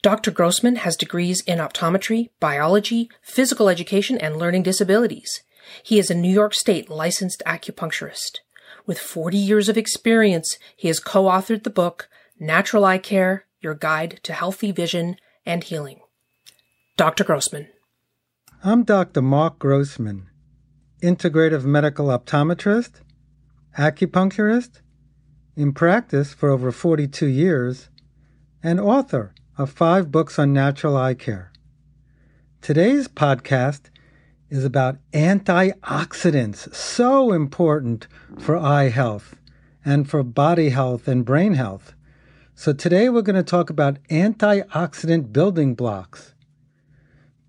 Dr. Grossman has degrees in optometry, biology, physical education, and learning disabilities. He is a New York State licensed acupuncturist. With 40 years of experience, he has co-authored the book Natural Eye Care, Your Guide to Healthy Vision and Healing. Dr. Grossman. I'm Dr. Mark Grossman, integrative medical optometrist, acupuncturist, in practice for over 42 years, and author of five books on natural eye care. Today's podcast is about antioxidants, so important for eye health and for body health and brain health. So, today we're going to talk about antioxidant building blocks.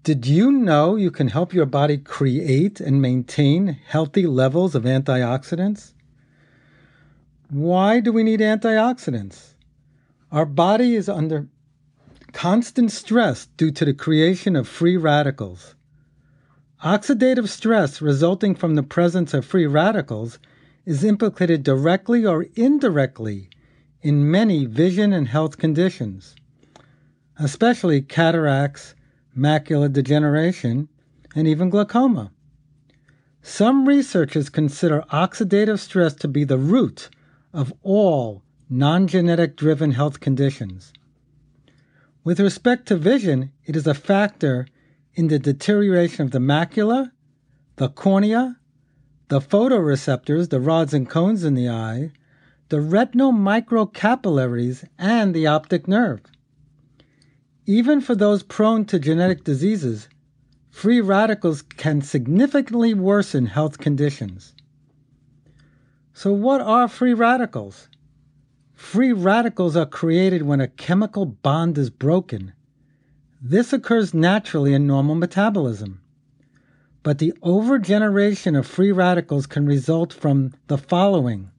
Did you know you can help your body create and maintain healthy levels of antioxidants? Why do we need antioxidants? Our body is under constant stress due to the creation of free radicals. Oxidative stress resulting from the presence of free radicals is implicated directly or indirectly in many vision and health conditions, especially cataracts, macular degeneration, and even glaucoma. Some researchers consider oxidative stress to be the root of all non genetic driven health conditions. With respect to vision, it is a factor in the deterioration of the macula, the cornea, the photoreceptors, the rods and cones in the eye, the retinal microcapillaries, and the optic nerve. Even for those prone to genetic diseases, free radicals can significantly worsen health conditions. So, what are free radicals? Free radicals are created when a chemical bond is broken. This occurs naturally in normal metabolism. But the overgeneration of free radicals can result from the following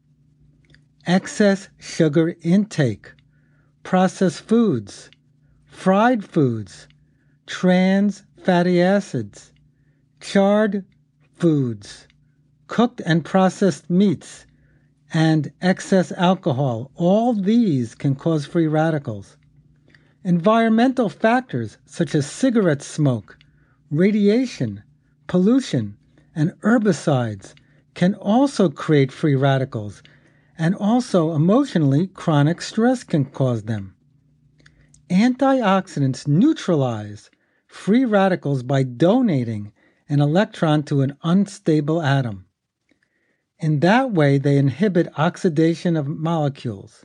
excess sugar intake, processed foods, fried foods, trans fatty acids, charred foods, cooked and processed meats, and excess alcohol. All these can cause free radicals. Environmental factors such as cigarette smoke, radiation, pollution, and herbicides can also create free radicals, and also emotionally, chronic stress can cause them. Antioxidants neutralize free radicals by donating an electron to an unstable atom. In that way, they inhibit oxidation of molecules.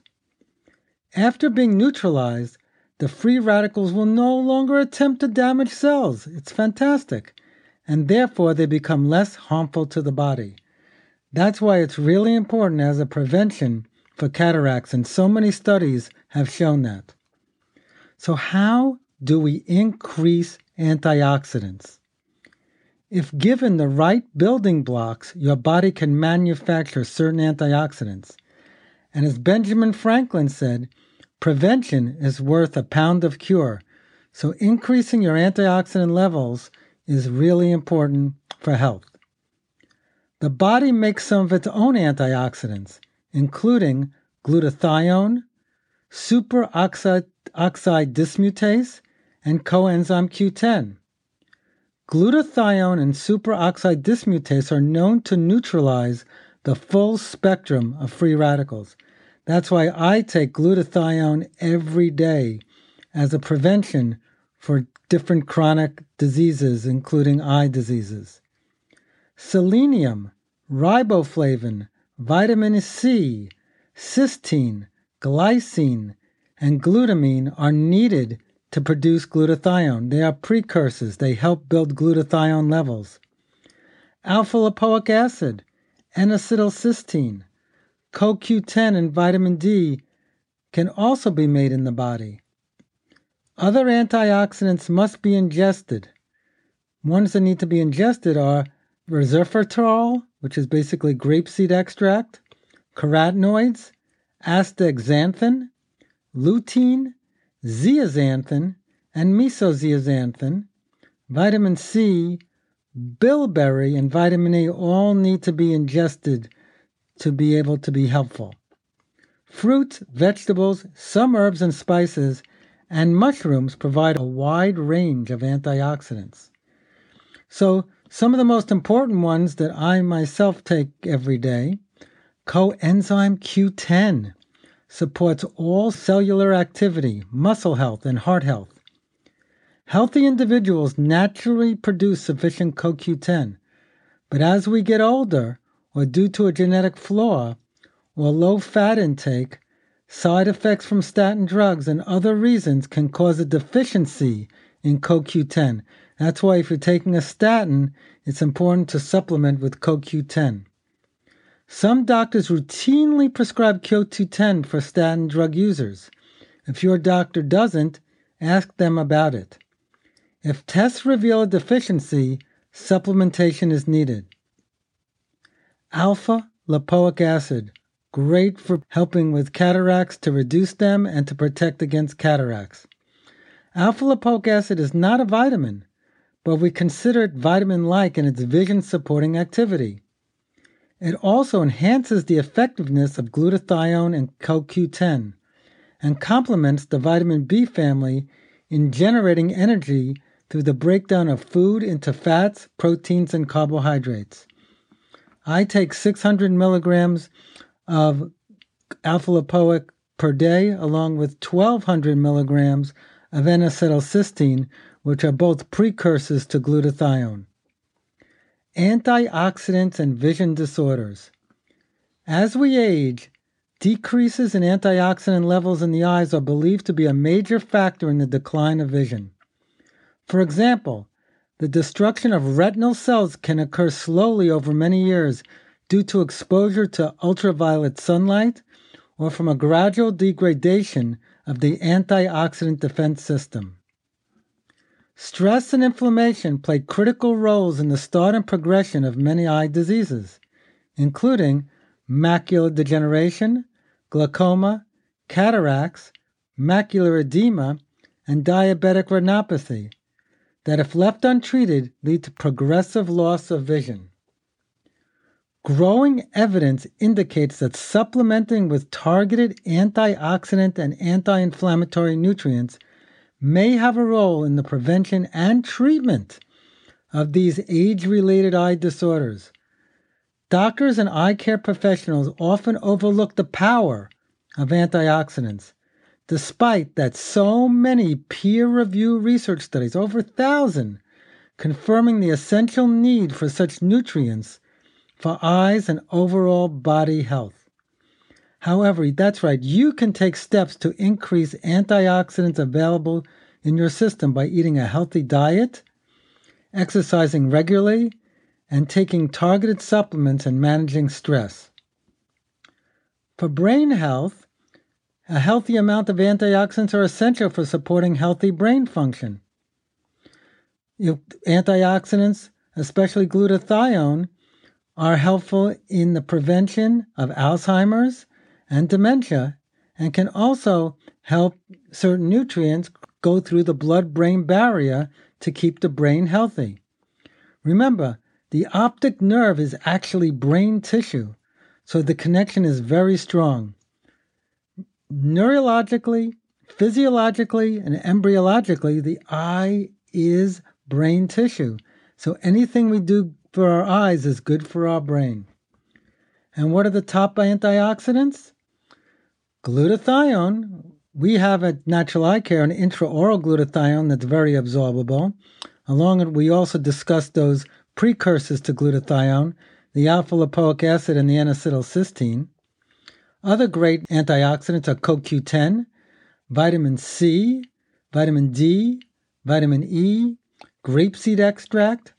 After being neutralized, the free radicals will no longer attempt to damage cells. It's fantastic. And therefore, they become less harmful to the body. That's why it's really important as a prevention for cataracts, and so many studies have shown that. So, how do we increase antioxidants? If given the right building blocks, your body can manufacture certain antioxidants. And as Benjamin Franklin said, prevention is worth a pound of cure. So increasing your antioxidant levels is really important for health. The body makes some of its own antioxidants, including glutathione, superoxide dismutase, and coenzyme Q10. Glutathione and superoxide dismutase are known to neutralize the full spectrum of free radicals. That's why I take glutathione every day as a prevention for different chronic diseases, including eye diseases. Selenium, riboflavin, vitamin C, cysteine, glycine, and glutamine are needed to produce glutathione. They are precursors, they help build glutathione levels. Alpha lipoic acid, N acetylcysteine, CoQ10, and vitamin D can also be made in the body. Other antioxidants must be ingested. Ones that need to be ingested are resveratrol, which is basically grapeseed extract, carotenoids, astaxanthin, lutein, zeaxanthin, and mesozeaxanthin, vitamin C, bilberry, and vitamin E all need to be ingested to be able to be helpful. Fruits, vegetables, some herbs and spices, and mushrooms provide a wide range of antioxidants. So, some of the most important ones that I myself take every day coenzyme Q10 supports all cellular activity, muscle health, and heart health. Healthy individuals naturally produce sufficient CoQ10, but as we get older, or due to a genetic flaw, or low fat intake, side effects from statin drugs, and other reasons can cause a deficiency in CoQ10. That's why if you're taking a statin, it's important to supplement with CoQ10. Some doctors routinely prescribe CoQ10 for statin drug users. If your doctor doesn't, ask them about it. If tests reveal a deficiency, supplementation is needed. Alpha lipoic acid, great for helping with cataracts to reduce them and to protect against cataracts. Alpha lipoic acid is not a vitamin, but we consider it vitamin like in its vision supporting activity. It also enhances the effectiveness of glutathione and CoQ10 and complements the vitamin B family in generating energy through the breakdown of food into fats, proteins, and carbohydrates. I take 600 milligrams of alpha lipoic per day, along with 1200 milligrams of N acetylcysteine, which are both precursors to glutathione. Antioxidants and vision disorders. As we age, decreases in antioxidant levels in the eyes are believed to be a major factor in the decline of vision. For example, the destruction of retinal cells can occur slowly over many years due to exposure to ultraviolet sunlight or from a gradual degradation of the antioxidant defense system. Stress and inflammation play critical roles in the start and progression of many eye diseases, including macular degeneration, glaucoma, cataracts, macular edema, and diabetic retinopathy, that, if left untreated, lead to progressive loss of vision. Growing evidence indicates that supplementing with targeted antioxidant and anti inflammatory nutrients may have a role in the prevention and treatment of these age related eye disorders. Doctors and eye care professionals often overlook the power of antioxidants, despite that so many peer reviewed research studies, over a thousand, confirming the essential need for such nutrients for eyes and overall body health. However, that's right, you can take steps to increase antioxidants available in your system by eating a healthy diet, exercising regularly, and taking targeted supplements and managing stress. For brain health, a healthy amount of antioxidants are essential for supporting healthy brain function. Antioxidants, especially glutathione, are helpful in the prevention of Alzheimer's and dementia and can also help certain nutrients go through the blood brain barrier to keep the brain healthy. Remember, the optic nerve is actually brain tissue, so the connection is very strong. Neurologically, physiologically, and embryologically, the eye is brain tissue. So anything we do for our eyes is good for our brain. And what are the top antioxidants? Glutathione, we have at Natural Eye Care an intraoral glutathione that's very absorbable. Along with, we also discussed those precursors to glutathione, the alpha lipoic acid and the N-acetylcysteine. Other great antioxidants are CoQ10, vitamin C, vitamin D, vitamin E, grapeseed extract,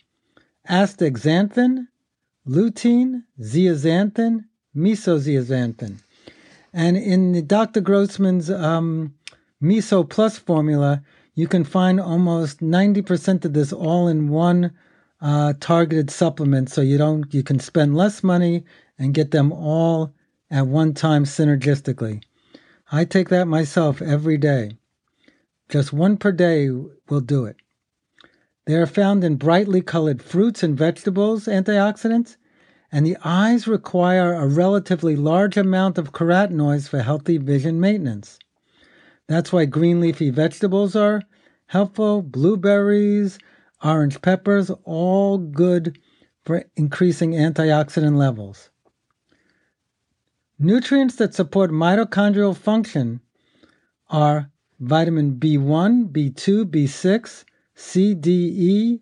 astaxanthin, lutein, zeaxanthin, mesozeaxanthin. And in Dr. Grossman's um, Meso Plus formula, you can find almost 90% of this all in one uh, targeted supplement so you don't you can spend less money and get them all at one time synergistically. I take that myself every day. Just one per day will do it. They are found in brightly colored fruits and vegetables, antioxidants, and the eyes require a relatively large amount of carotenoids for healthy vision maintenance. That's why green leafy vegetables are helpful, blueberries, orange peppers, all good for increasing antioxidant levels. Nutrients that support mitochondrial function are vitamin B1, B2, B6, C, D, E,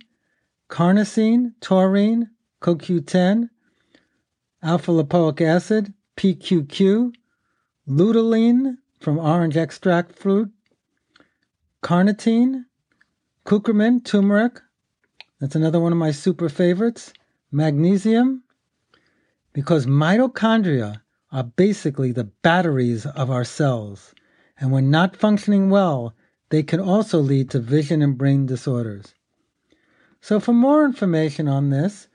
carnosine, taurine, CoQ10, alpha lipoic acid, PQQ, luteolin from orange extract fruit, carnitine, curcumin, turmeric. That's another one of my super favorites. Magnesium, because mitochondria are basically the batteries of our cells, and when not functioning well, they can also lead to vision and brain disorders. So, for more information on this,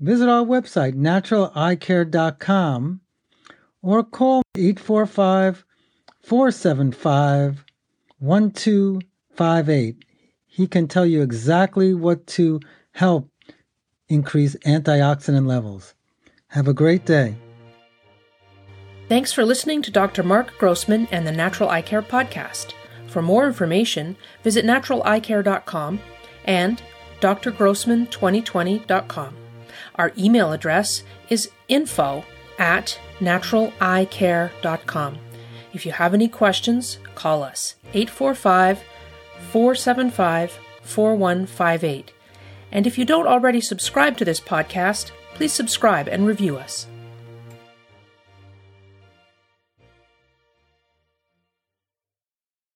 visit our website, naturaleyecare.com, or call 845 475 1258. He can tell you exactly what to help increase antioxidant levels. Have a great day. Thanks for listening to Dr. Mark Grossman and the Natural Eye Care Podcast. For more information, visit naturaleyecare.com and drgrossman2020.com. Our email address is info at naturaleyecare.com. If you have any questions, call us 845 475 4158. And if you don't already subscribe to this podcast, please subscribe and review us.